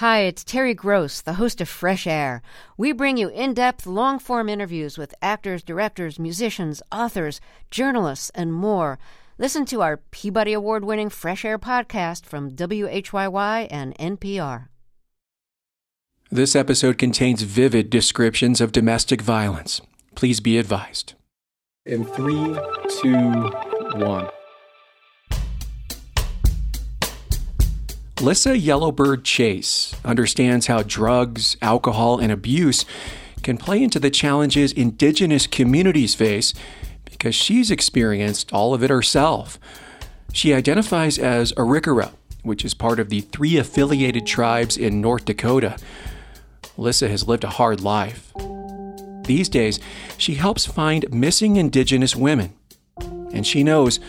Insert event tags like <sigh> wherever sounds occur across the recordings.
Hi, it's Terry Gross, the host of Fresh Air. We bring you in depth, long form interviews with actors, directors, musicians, authors, journalists, and more. Listen to our Peabody Award winning Fresh Air podcast from WHYY and NPR. This episode contains vivid descriptions of domestic violence. Please be advised. In three, two, one. Lissa Yellow Bird-Chase understands how drugs, alcohol, and abuse can play into the challenges indigenous communities face because she's experienced all of it herself. She identifies as Arikara, which is part of the three affiliated tribes in North Dakota. Lissa has lived a hard life. These days, she helps find missing indigenous women. And she knows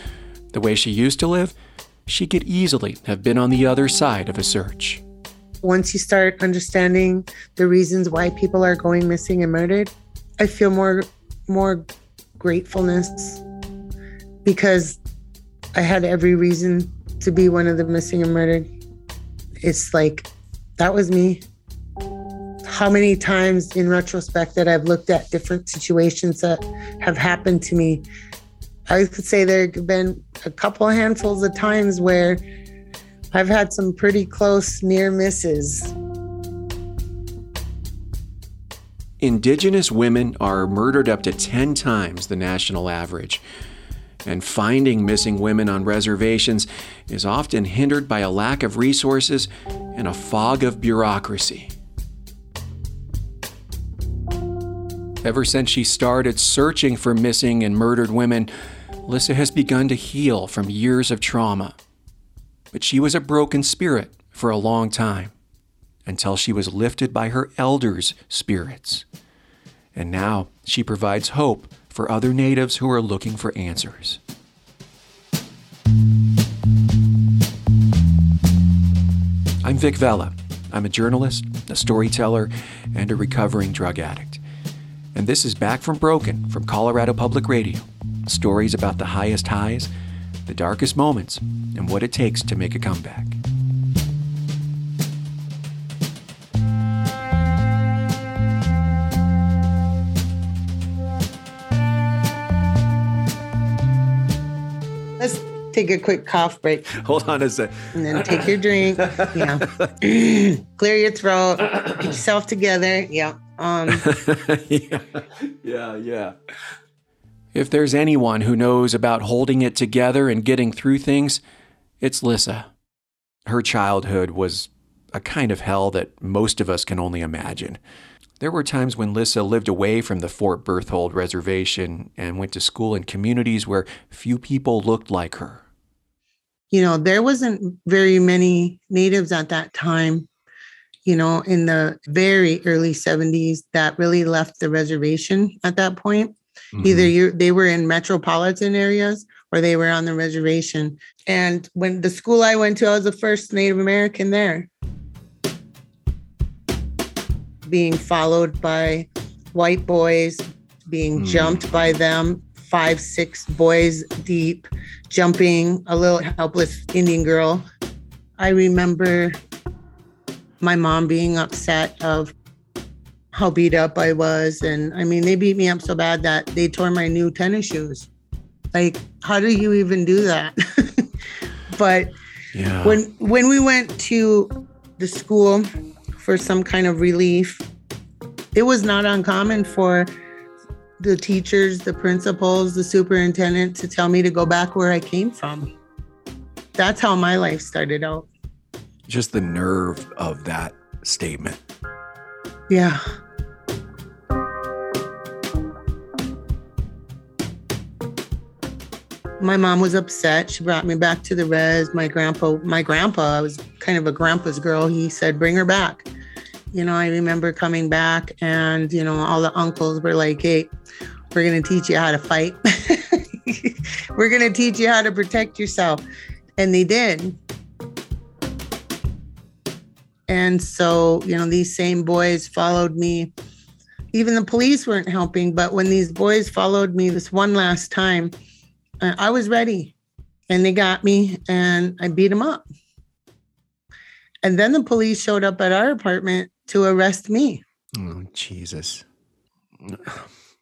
the way she used to live she could easily have been on the other side of a search. Once you start understanding the reasons why people are going missing and murdered, I feel more more gratefulness because I had every reason to be one of the missing and murdered. It's like that was me. How many times in retrospect that I've looked at different situations that have happened to me I could say there have been a couple handfuls of times where I've had some pretty close near misses. Indigenous women are murdered up to 10 times the national average. And finding missing women on reservations is often hindered by a lack of resources and a fog of bureaucracy. Ever since she started searching for missing and murdered women, Lissa has begun to heal from years of trauma. But she was a broken spirit for a long time until she was lifted by her elders' spirits. And now she provides hope for other natives who are looking for answers. I'm Vic Vela. I'm a journalist, a storyteller, and a recovering drug addict. And this is Back from Broken from Colorado Public Radio stories about the highest highs, the darkest moments, and what it takes to make a comeback. Let's take a quick cough break. Hold on a sec. And then take your drink. Yeah. <laughs> Clear your throat. Get yourself together. Yeah. Um, <laughs> yeah. Yeah. Yeah. If there's anyone who knows about holding it together and getting through things, it's Lissa. Her childhood was a kind of hell that most of us can only imagine. There were times when Lissa lived away from the Fort Berthold reservation and went to school in communities where few people looked like her. You know, there wasn't very many natives at that time, you know, in the very early 70s that really left the reservation at that point. Mm-hmm. Either you they were in metropolitan areas or they were on the reservation. And when the school I went to, I was the first Native American there. Being followed by white boys, being mm. jumped by them, five, six boys deep, jumping a little helpless Indian girl. I remember my mom being upset of how beat up I was. And I mean, they beat me up so bad that they tore my new tennis shoes. Like, how do you even do that? <laughs> but yeah. when when we went to the school for some kind of relief, it was not uncommon for the teachers, the principals, the superintendent to tell me to go back where I came from. That's how my life started out. Just the nerve of that statement. Yeah. My mom was upset. She brought me back to the res. My grandpa, my grandpa, I was kind of a grandpa's girl. He said, bring her back. You know, I remember coming back and, you know, all the uncles were like, hey, we're going to teach you how to fight. <laughs> we're going to teach you how to protect yourself. And they did. And so, you know, these same boys followed me. Even the police weren't helping. But when these boys followed me this one last time, I was ready and they got me and I beat them up. And then the police showed up at our apartment to arrest me. Oh, Jesus.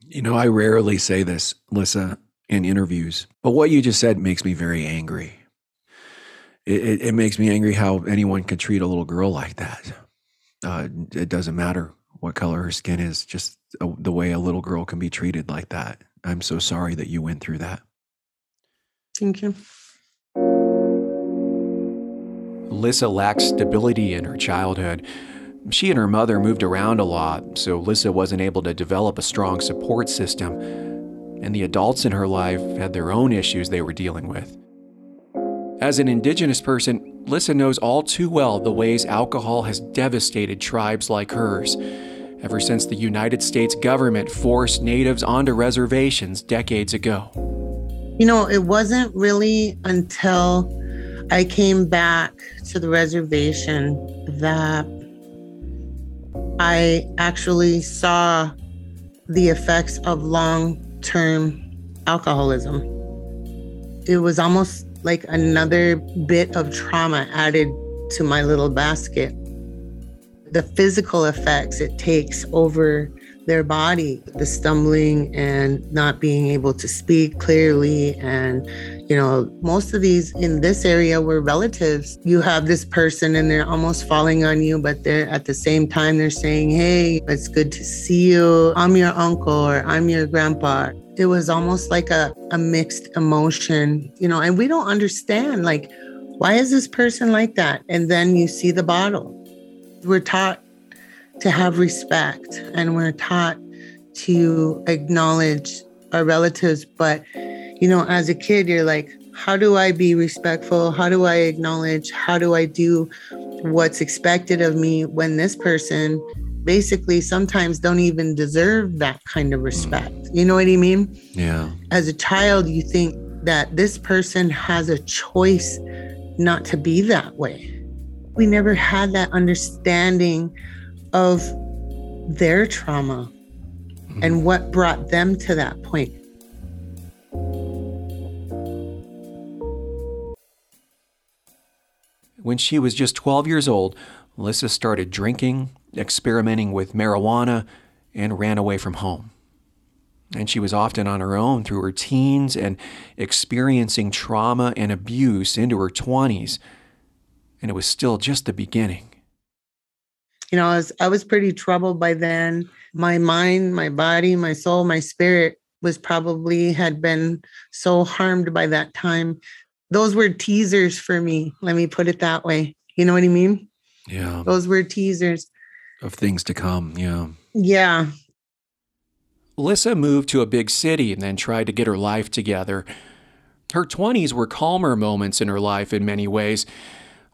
You know, I rarely say this, Lissa, in interviews, but what you just said makes me very angry. It, it, it makes me angry how anyone could treat a little girl like that. Uh, it doesn't matter what color her skin is, just the way a little girl can be treated like that. I'm so sorry that you went through that. Thank you. Lissa lacked stability in her childhood. She and her mother moved around a lot, so Lissa wasn't able to develop a strong support system. And the adults in her life had their own issues they were dealing with. As an indigenous person, Lissa knows all too well the ways alcohol has devastated tribes like hers, ever since the United States government forced natives onto reservations decades ago. You know, it wasn't really until I came back to the reservation that I actually saw the effects of long term alcoholism. It was almost like another bit of trauma added to my little basket. The physical effects it takes over their body, the stumbling and not being able to speak clearly. And, you know, most of these in this area were relatives. You have this person and they're almost falling on you, but they're at the same time, they're saying, Hey, it's good to see you. I'm your uncle or I'm your grandpa. It was almost like a, a mixed emotion, you know, and we don't understand, like, why is this person like that? And then you see the bottle. We're taught to have respect and we're taught to acknowledge our relatives. But, you know, as a kid, you're like, how do I be respectful? How do I acknowledge? How do I do what's expected of me when this person basically sometimes don't even deserve that kind of mm. respect? You know what I mean? Yeah. As a child, you think that this person has a choice not to be that way. We never had that understanding of their trauma mm-hmm. and what brought them to that point. When she was just 12 years old, Lissa started drinking, experimenting with marijuana, and ran away from home. And she was often on her own through her teens and experiencing trauma and abuse into her 20s. And it was still just the beginning. You know, I was, I was pretty troubled by then. My mind, my body, my soul, my spirit was probably had been so harmed by that time. Those were teasers for me. Let me put it that way. You know what I mean? Yeah. Those were teasers. Of things to come. Yeah. Yeah. Lissa moved to a big city and then tried to get her life together. Her 20s were calmer moments in her life in many ways.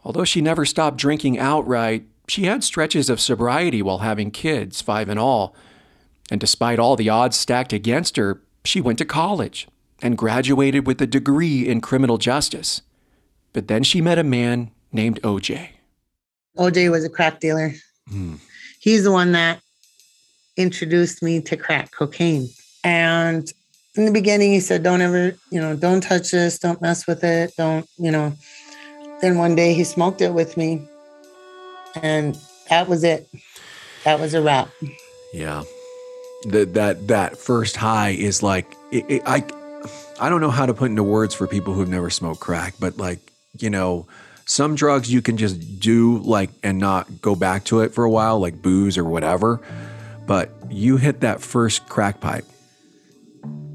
Although she never stopped drinking outright, she had stretches of sobriety while having kids, five in all. And despite all the odds stacked against her, she went to college and graduated with a degree in criminal justice. But then she met a man named OJ. OJ was a crack dealer. Hmm. He's the one that introduced me to crack cocaine. And in the beginning, he said, Don't ever, you know, don't touch this, don't mess with it, don't, you know. Then one day he smoked it with me. And that was it. That was a wrap. Yeah. That that that first high is like it, it, I I don't know how to put into words for people who've never smoked crack, but like, you know, some drugs you can just do like and not go back to it for a while, like booze or whatever. But you hit that first crack pipe.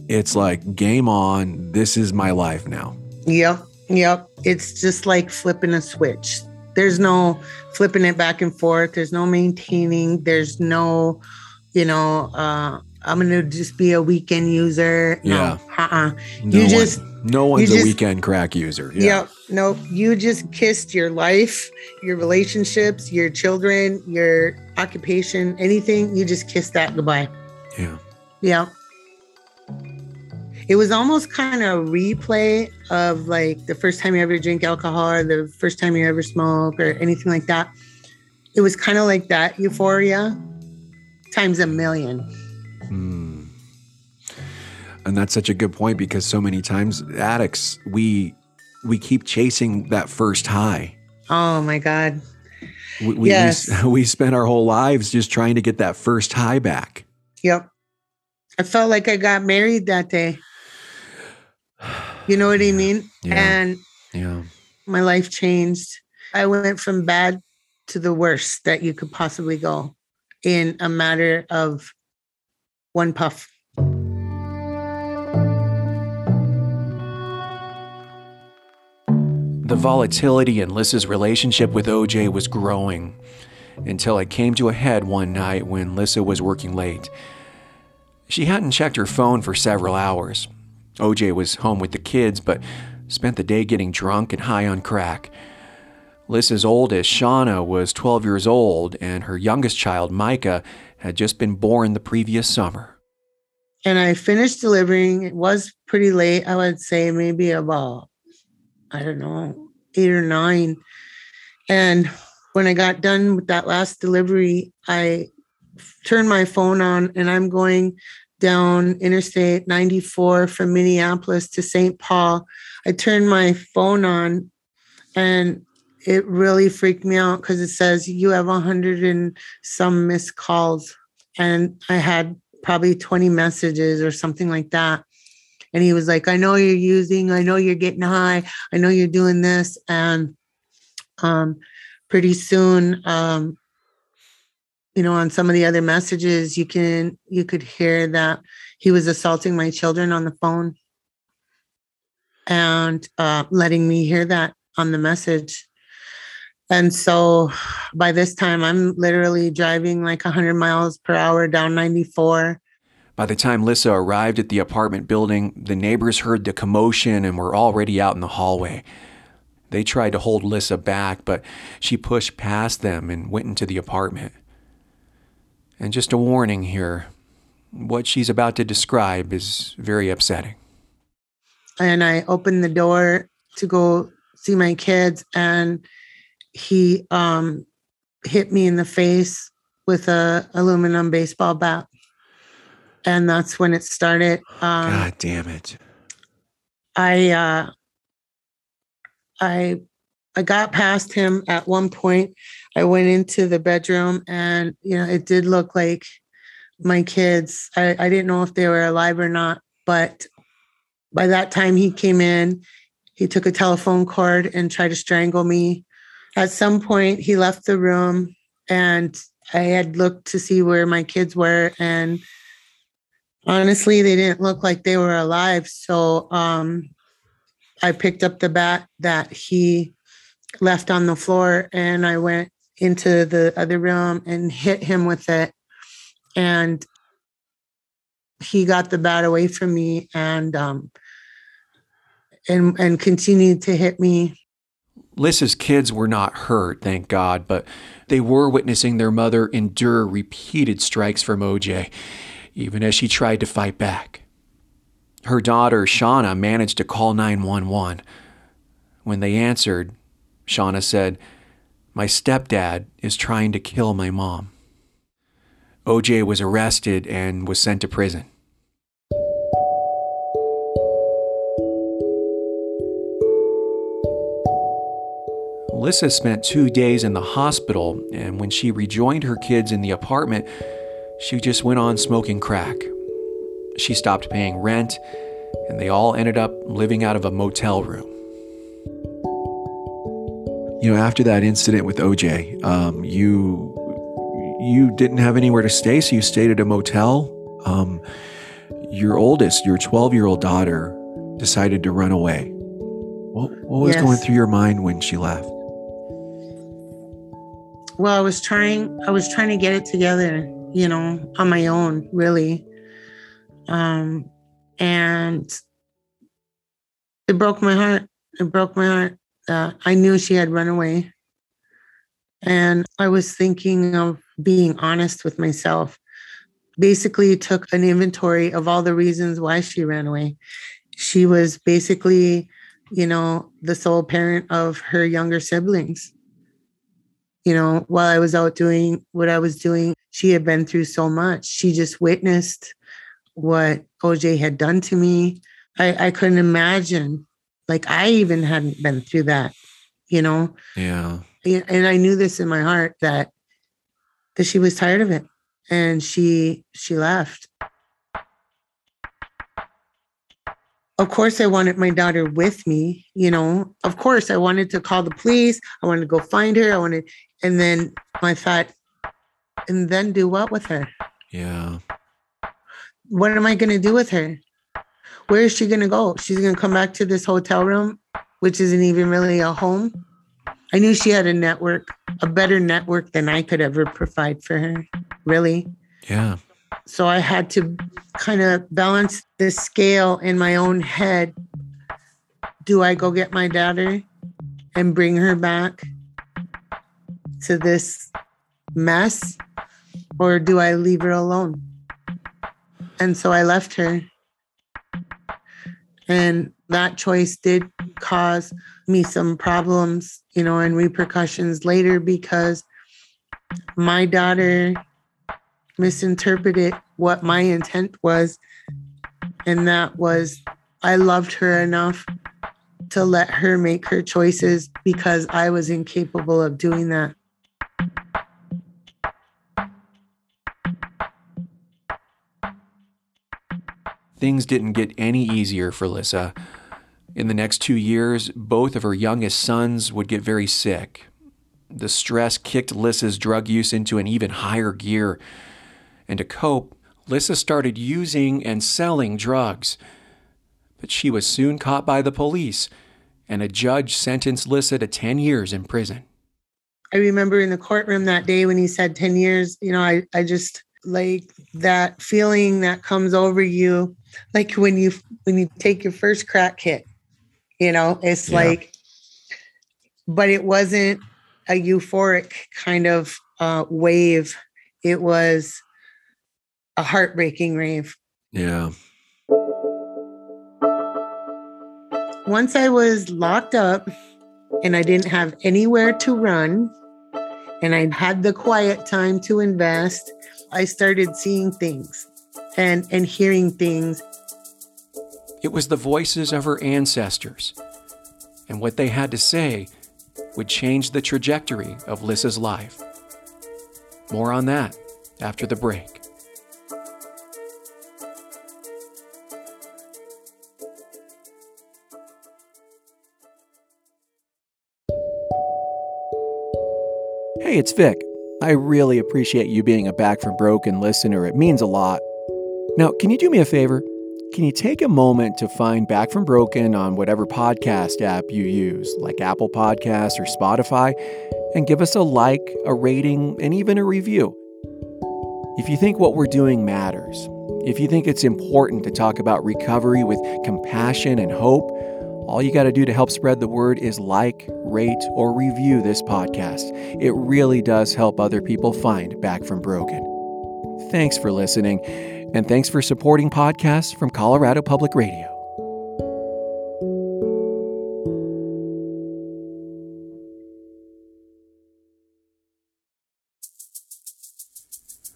It's like game on. This is my life now. Yep. Yep. It's just like flipping a switch. There's no flipping it back and forth. There's no maintaining. There's no, you know, uh, I'm gonna just be a weekend user. No, Yeah. uh-uh. No You one- just- no one's a just- weekend crack user. Yeah. Yep. Nope. You just kissed your life, your relationships, your children, your occupation, anything. You just kissed that goodbye. Yeah. Yeah. It was almost kind of a replay of like the first time you ever drink alcohol or the first time you ever smoke or anything like that. It was kind of like that euphoria times a million. Hmm. And that's such a good point because so many times addicts we we keep chasing that first high. Oh my God. We, we, Yes. we, <laughs> we spent our whole lives just trying to get that first high back. Yep. I felt like I got married that day. You know what I mean? Yeah. And Yeah. my life changed. I went from bad to the worst that you could possibly go in a matter of one puff. The volatility in Lissa's relationship with OJ was growing until it came to a head one night when Lissa was working late. She hadn't checked her phone for several hours. OJ was home with the kids, but spent the day getting drunk and high on crack. Lissa's oldest, Shauna, was 12 years old, and her youngest child, Micah, had just been born the previous summer. And I finished delivering. It was pretty late. I would say maybe about, I don't know, eight or nine. And when I got done with that last delivery, I turned my phone on and I'm going down Interstate 94 from Minneapolis to St. Paul. I turned my phone on and it really freaked me out because it says you have hundred and some missed calls. And I had probably 20 messages or something like that. And he was like, I know you're using, I know you're getting high, I know you're doing this. And um, pretty soon, um, you know, on some of the other messages, you can you could hear that he was assaulting my children on the phone and uh, letting me hear that on the message. And so by this time, I'm literally driving like 100 miles per hour down 94. By the time Lissa arrived at the apartment building, the neighbors heard the commotion and were already out in the hallway. They tried to hold Lissa back, but she pushed past them and went into the apartment. And just a warning here what she's about to describe is very upsetting. and I opened the door to go see my kids and he um hit me in the face with a aluminum baseball bat and that's when it started um God damn it. I uh I I got past him at one point. I went into the bedroom and you know it did look like my kids. I, I didn't know if they were alive or not, but by that time he came in, he took a telephone cord and tried to strangle me. At some point he left the room and I had looked to see where my kids were and honestly they didn't look like they were alive. So um I picked up the bat that he left on the floor and I went into the other room and hit him with it. And he got the bat away from me and um and and continued to hit me. Lissa's kids were not hurt, thank God, but they were witnessing their mother endure repeated strikes from OJ, even as she tried to fight back. Her daughter, Shauna, managed to call 911. When they answered, Shauna said, My stepdad is trying to kill my mom. OJ was arrested and was sent to prison. Lissa spent two days in the hospital, and when she rejoined her kids in the apartment, she just went on smoking crack. She stopped paying rent, and they all ended up living out of a motel room. You know, after that incident with OJ, um, you you didn't have anywhere to stay, so you stayed at a motel. Um, your oldest, your 12 year old daughter, decided to run away. What, what was Yes. going through your mind when she left? Well, I was trying I was trying to get it together, you know, on my own, really. Um and it broke my heart. It broke my heart. Uh, I knew she had run away. And I was thinking of being honest with myself. Basically, took an inventory of all the reasons why she ran away. She was basically, you know, the sole parent of her younger siblings. You know, while I was out doing what I was doing, she had been through so much. She just witnessed what OJ had done to me. I, I couldn't imagine, like, I even hadn't been through that, you know? Yeah. and I knew this in my heart that that she was tired of it and she she left. Of course I wanted my daughter with me, you know. Of course I wanted to call the police. I wanted to go find her. I wanted and then I thought and then do what with her? Yeah. What am I going to do with her? Where is she going to go? She's going to come back to this hotel room, which isn't even really a home. I knew she had a network, a better network than I could ever provide for her, really. Yeah. So I had to kind of balance the scale in my own head. Do I go get my daughter and bring her back to this mess? Or do I leave her alone? And so I left her. And that choice did cause me some problems, you know, and repercussions later because my daughter misinterpreted what my intent was. And that was I loved her enough to let her make her choices because I was incapable of doing that. Things didn't get any easier for Lissa. In the next two years, both of her youngest sons would get very sick. The stress kicked Lissa's drug use into an even higher gear. And to cope, Lissa started using and selling drugs. But she was soon caught by the police, and a judge sentenced Lissa to 10 years in prison. I remember in the courtroom that day when he said 10 years, you know, I, I just like that feeling that comes over you like when you when you take your first crack hit you know it's yeah. like but it wasn't a euphoric kind of uh, wave. It was a heartbreaking rave yeah. Once i was locked up and i didn't have anywhere to run and i had the quiet time to invest i started seeing things and, and hearing things. It was the voices of her ancestors, and what they had to say would change the trajectory of Lissa's life. More on that after the break. Hey, it's Vic. I really appreciate you being a Back from Broken listener. It means a lot. Now, can you do me a favor? Can you take a moment to find Back from Broken on whatever podcast app you use, like Apple Podcasts or Spotify, and give us a like, a rating, and even a review? If you think what we're doing matters, if you think it's important to talk about recovery with compassion and hope, all you got to do to help spread the word is like, rate, or review this podcast. It really does help other people find Back from Broken. Thanks for listening. And thanks for supporting podcasts from Colorado Public Radio.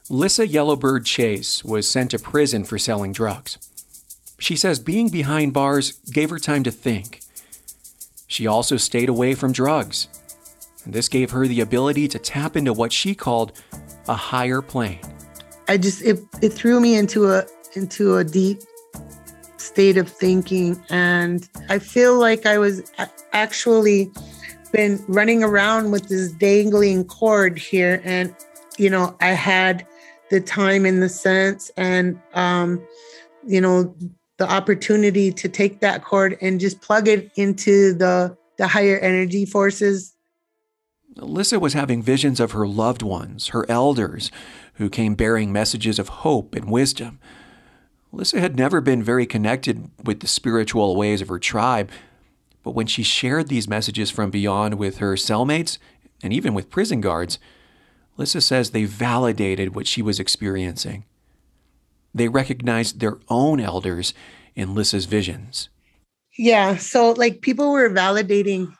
Lissa Yellow Bird-Chase was sent to prison for selling drugs. She says being behind bars gave her time to think. She also stayed away from drugs, and this gave her the ability to tap into what she called a higher plane. I just it it threw me into a into a deep state of thinking. And I feel like I was actually been running around with this dangling cord here. And you know I had the time in the sense and um you know the opportunity to take that cord and just plug it into the the higher energy forces Alyssa was having visions of her loved ones, her elders, who came bearing messages of hope and wisdom. Alyssa had never been very connected with the spiritual ways of her tribe, but when she shared these messages from beyond with her cellmates and even with prison guards, Alyssa says they validated what she was experiencing. They recognized their own elders in Lissa's visions. Yeah, so like people were validating,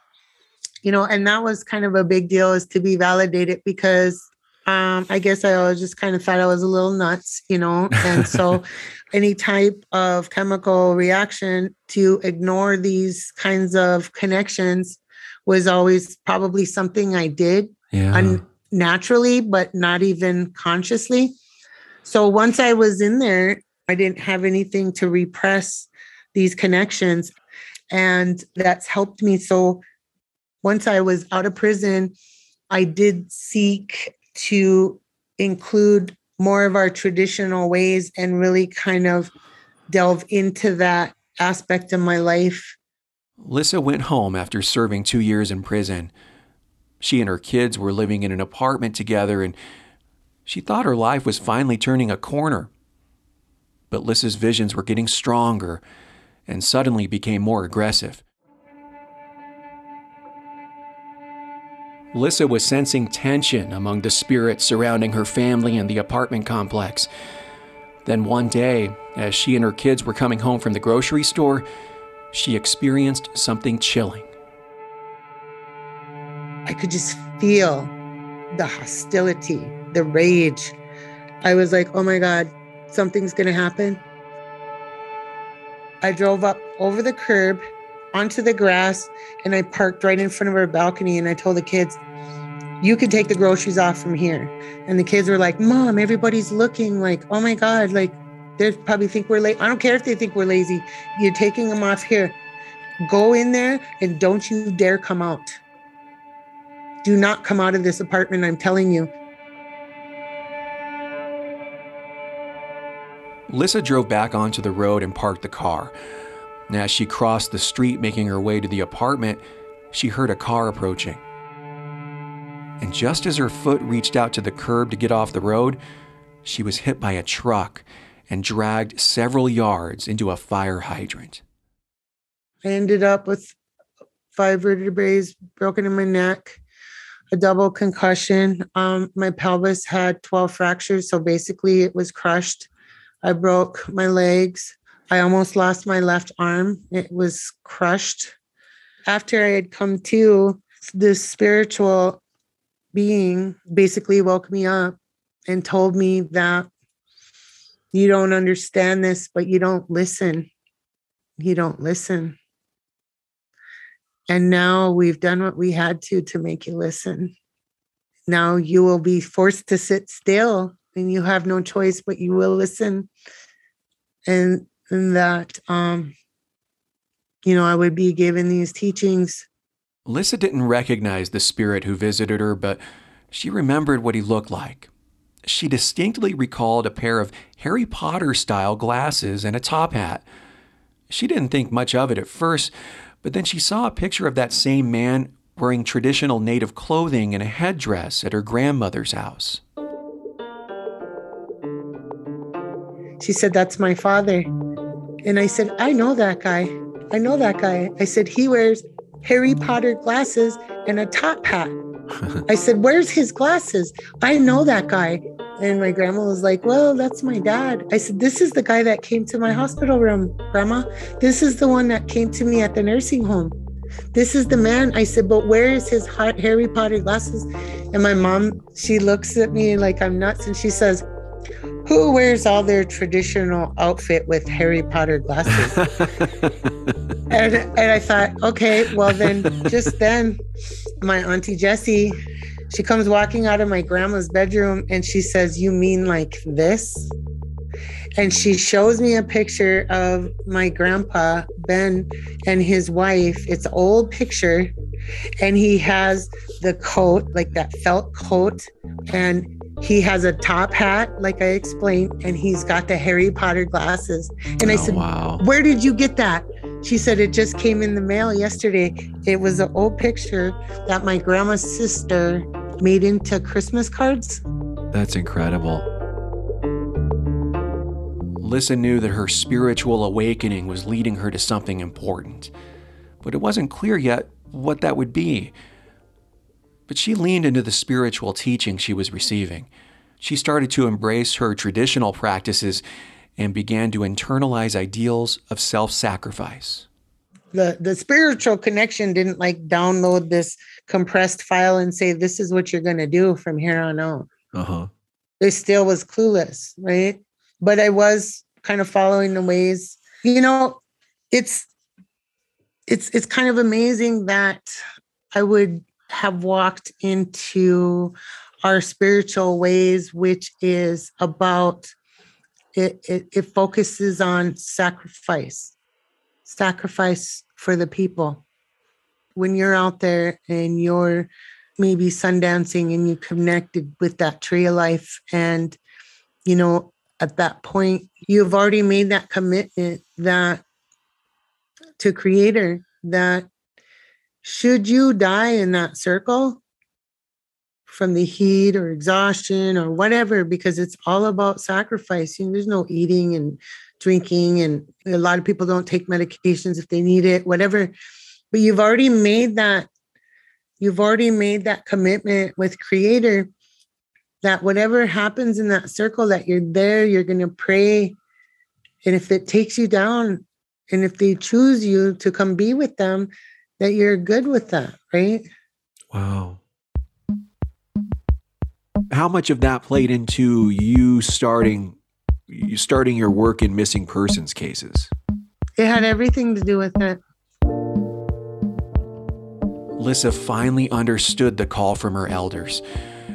you know, and that was kind of a big deal is to be validated because um, I guess I always just kind of thought I was a little nuts, you know, and so <laughs> any type of chemical reaction to ignore these kinds of connections was always probably something I did Yeah. un- naturally, but not even consciously. So once I was in there, I didn't have anything to repress these connections. And that's helped me. So once I was out of prison, I did seek to include more of our traditional ways and really kind of delve into that aspect of my life. Lissa went home after serving two years in prison. She and her kids were living in an apartment together, and she thought her life was finally turning a corner. But Lissa's visions were getting stronger and suddenly became more aggressive. Lissa was sensing tension among the spirits surrounding her family and the apartment complex. Then one day, as she and her kids were coming home from the grocery store, she experienced something chilling. I could just feel the hostility, the rage. I was like, oh my God, something's going to happen. I drove up over the curb onto the grass and I parked right in front of our balcony and I told the kids, you can take the groceries off from here. And the kids were like, Mom, everybody's looking like, oh my God, like they probably think we're late. I don't care if they think we're lazy. You're taking them off here. Go in there and don't you dare come out. Do not come out of this apartment, I'm telling you. Lissa drove back onto the road and parked the car. As she crossed the street making her way to the apartment, she heard a car approaching. And just as her foot reached out to the curb to get off the road, she was hit by a truck and dragged several yards into a fire hydrant. I ended up with five vertebrae broken in my neck, a double concussion. Um, my pelvis had 12 fractures, so basically it was crushed. I broke my legs. I almost lost my left arm. It was crushed. After I had come to, this spiritual being basically woke me up and told me that you don't understand this, but you don't listen. You don't listen. And now we've done what we had to to make you listen. Now you will be forced to sit still and you have no choice, but you will listen. And, that, um, you know, I would be given these teachings. Lissa didn't recognize the spirit who visited her, but she remembered what he looked like. She distinctly recalled a pair of Harry Potter style glasses and a top hat. She didn't think much of it at first, but then she saw a picture of that same man wearing traditional native clothing and a headdress at her grandmother's house. She said, That's my father. And I said, I know that guy. I know that guy. I said, He wears Harry Potter glasses and a top hat. <laughs> I said, Where's his glasses? I know that guy. And my grandma was like, Well, that's my dad. I said, This is the guy that came to my hospital room, grandma. This is the one that came to me at the nursing home. This is the man. I said, But where is his hot Harry Potter glasses? And my mom, she looks at me like I'm nuts and she says, Who wears all their traditional outfit with Harry Potter glasses? <laughs> and, and I thought, okay, well then, just then, my auntie Jessie, she comes walking out of my grandma's bedroom and she says, "You mean like this?" And she shows me a picture of my grandpa Ben and his wife. It's an old picture, and he has the coat, like that felt coat, and he has a top hat, like I explained, and he's got the Harry Potter glasses. And I Oh, said, wow. where did you get that? She said it just came in the mail yesterday. It was an old picture that my grandma's sister made into Christmas cards. That's incredible. Lissa knew that her spiritual awakening was leading her to something important, but it wasn't clear yet what that would be. But she leaned into the spiritual teaching she was receiving. She started to embrace her traditional practices and began to internalize ideals of self sacrifice. The the spiritual connection didn't like download this compressed file and say this is what you're going to do from here on out. Uh huh. They still was clueless, right? But I was kind of following the ways. You know, it's it's it's kind of amazing that I would have walked into our spiritual ways, which is about it, it, it focuses on sacrifice, sacrifice for the people. When you're out there and you're maybe sundancing and you connected with that tree of life, and you know, at that point, you've already made that commitment that to creator that should you die in that circle from the heat or exhaustion or whatever, because it's all about sacrificing. There's no eating and drinking, and a lot of people don't take medications if they need it, whatever. But you've already made that, you've already made that commitment with Creator that whatever happens in that circle, that you're there, you're going to pray. And if it takes you down, and if they choose you to come be with them, that you're good with that, right? Wow. How much of that played into you starting you starting your work in missing persons cases? It had everything to do with it. Lissa finally understood the call from her elders,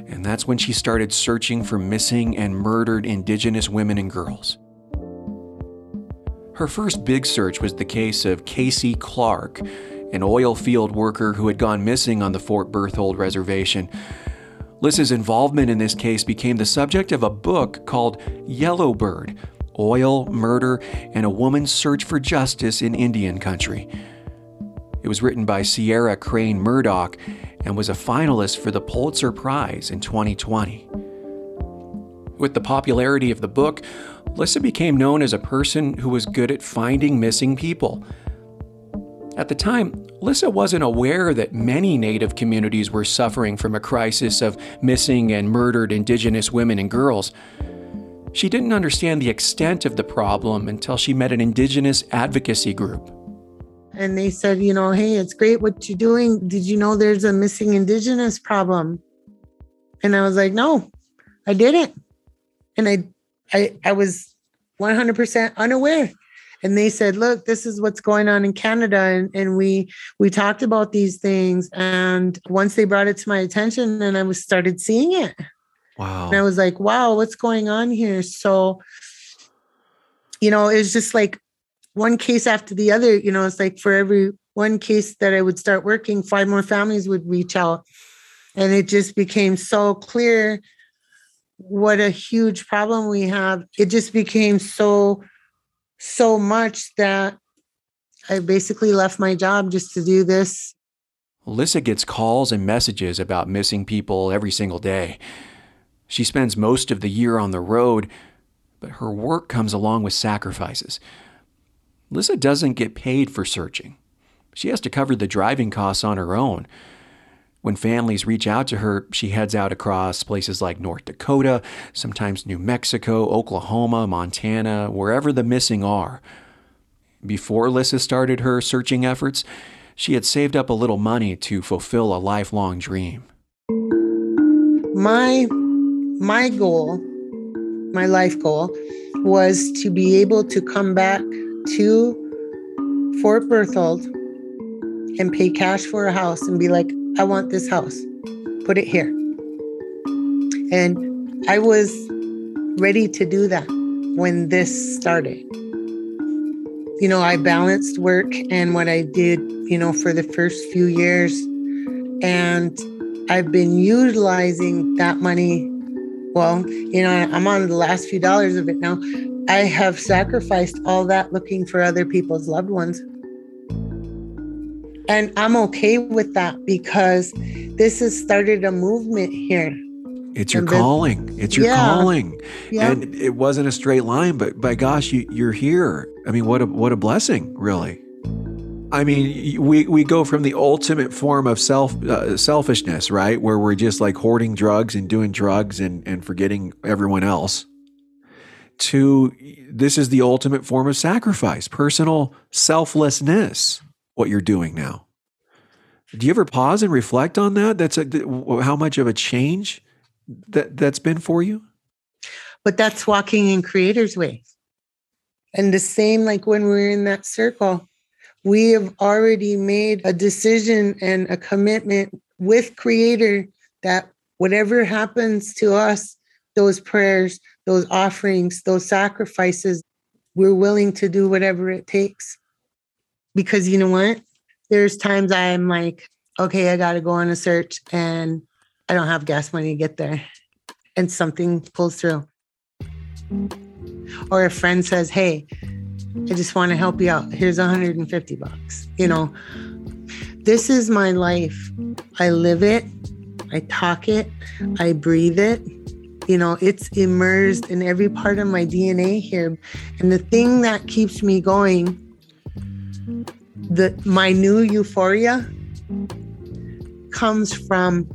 and that's when she started searching for missing and murdered Indigenous women and girls. Her first big search was the case of KC Clarke, an oil field worker who had gone missing on the Fort Berthold reservation. Lissa's involvement in this case became the subject of a book called Yellow Bird Oil, Murder, and a Woman's Search for Justice in Indian Country. It was written by Sierra Crane Murdoch and was a finalist for the Pulitzer Prize in 2020. With the popularity of the book, Lissa became known as a person who was good at finding missing people. At the time, Lissa wasn't aware that many Native communities were suffering from a crisis of missing and murdered Indigenous women and girls. She didn't understand the extent of the problem until she met an Indigenous advocacy group. And they said, you know, hey, it's great what you're doing. Did you know there's a missing Indigenous problem? And I was like, no, I didn't. And I, I, I was 100% unaware and they said look this is what's going on in canada. And, and we we talked about these things. And once they brought it to my attention and i was started seeing it. Wow and i was like wow what's going on here? So you know it was just like one case after the other you know it's like for every one case that i would start working five more families would reach out. And it just became so clear what a huge problem we have. It just became so so much that I basically left my job just to do this. Lissa gets calls and messages about missing people every single day. She spends most of the year on the road, but her work comes along with sacrifices. Lissa doesn't get paid for searching. She has to cover the driving costs on her own. When families reach out to her, she heads out across places like North Dakota, sometimes New Mexico, Oklahoma, Montana, wherever the missing are. Before Lissa started her searching efforts, she had saved up a little money to fulfill a lifelong dream. My my goal, my life goal was to be able to come back to Fort Berthold and pay cash for a house and be like, I want this house. Put it here. And I was ready to do that when this started. You know, I balanced work and what I did, you know, for the first few years. And I've been utilizing that money. Well, you know, I'm on the last few dollars of it now. I have sacrificed all that looking for other people's loved ones. And I'm okay with that because this has started a movement here. It's your calling. It's your yeah. calling. Yeah. And it wasn't a straight line, but by gosh, you, you're here. I mean, what a what a blessing, really. I mean, we, we go from the ultimate form of self uh, selfishness, right, where we're just like hoarding drugs and doing drugs and, and forgetting everyone else, to this is the ultimate form of sacrifice, personal selflessness what you're doing now. Do you ever pause and reflect on that? That's a, how much of a change that that's been for you. But that's walking in creator's way. And the same like when we are in that circle, We have already made a decision and a commitment with Creator that whatever happens to us, those prayers, those offerings, those sacrifices, we're willing to do whatever it takes. Because you know what? There's times I'm like, okay, I got to go on a search and I don't have gas money to get there. And something pulls through. Or a friend says, hey, I just want to help you out. Here's 150 bucks. You know, this is my life. I live it, I talk it, I breathe it. You know, it's immersed in every part of my DNA here. And the thing that keeps me going, the my new euphoria comes from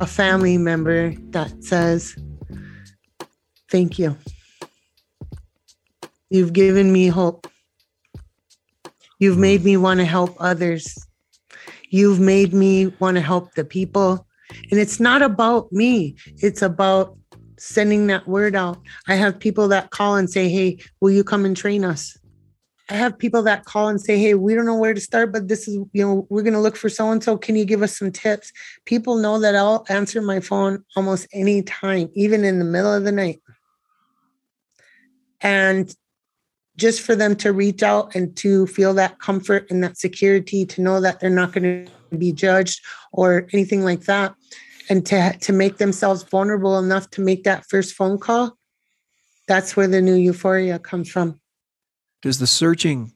a family member that says, Thank you. You've given me hope. You've made me want to help others. You've made me want to help the people. And it's not about me, it's about sending that word out. I have people that call and say, Hey, will you come and train us? I have people that call and say, Hey, we don't know where to start, but this is, you know, we're going to look for so and so. Can you give us some tips? People know that I'll answer my phone almost any time, even in the middle of the night. And just for them to reach out and to feel that comfort and that security to know that they're not going to be judged or anything like that and to to make themselves vulnerable enough to make that first phone call that's where the new euphoria comes from does the searching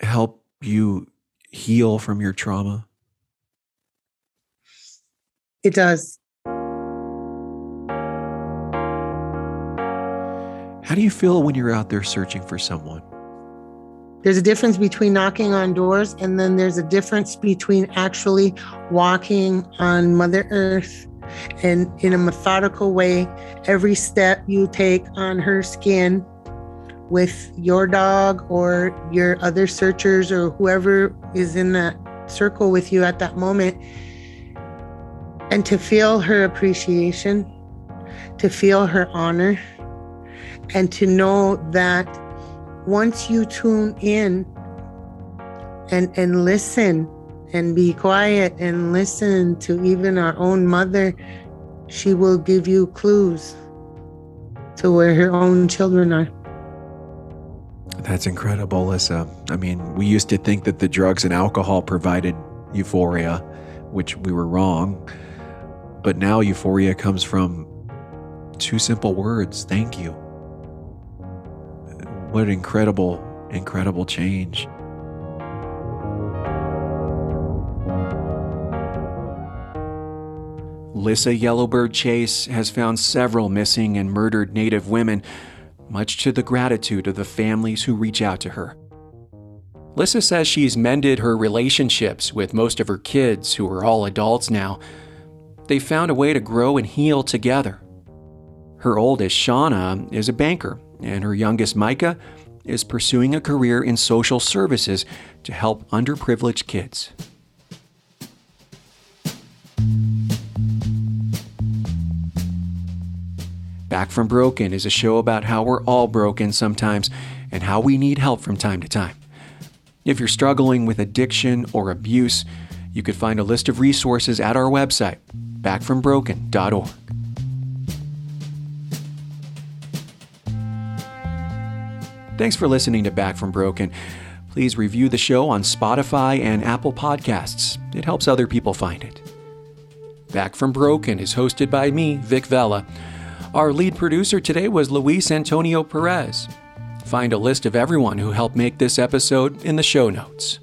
help you heal from your trauma it does How do you feel when you're out there searching for someone? There's a difference between knocking on doors, and then there's a difference between actually walking on Mother Earth and in a methodical way, every step you take on her skin with your dog or your other searchers or whoever is in that circle with you at that moment, and to feel her appreciation, to feel her honor and to know that once you tune in and and listen and be quiet and listen to even our own mother she will give you clues to where her own children are that's incredible Lissa i mean we used to think that the drugs and alcohol provided euphoria which we were wrong. But now euphoria comes from two simple words thank you. What an incredible, incredible change. Lissa Yellow Bird-Chase has found several missing and murdered Native women, much to the gratitude of the families who reach out to her. Lissa says she's mended her relationships with most of her kids, who are all adults now. They found a way to grow and heal together. Her oldest, Shauna, is a banker and her youngest, Micah, is pursuing a career in social services to help underprivileged kids. Back from Broken is a show about how we're all broken sometimes and how we need help from time to time. If you're struggling with addiction or abuse, you could find a list of resources at our website, backfrombroken.org. Thanks for listening to Back from Broken. Please review the show on Spotify and Apple Podcasts. It helps other people find it. Back from Broken is hosted by me, Vic Vela. Our lead producer today was Luis Antonio Perez. Find a list of everyone who helped make this episode in the show notes.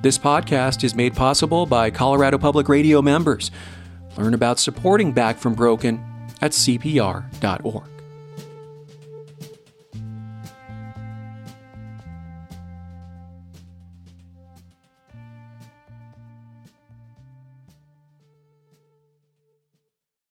This podcast is made possible by Colorado Public Radio members. Learn about supporting Back from Broken at CPR.org.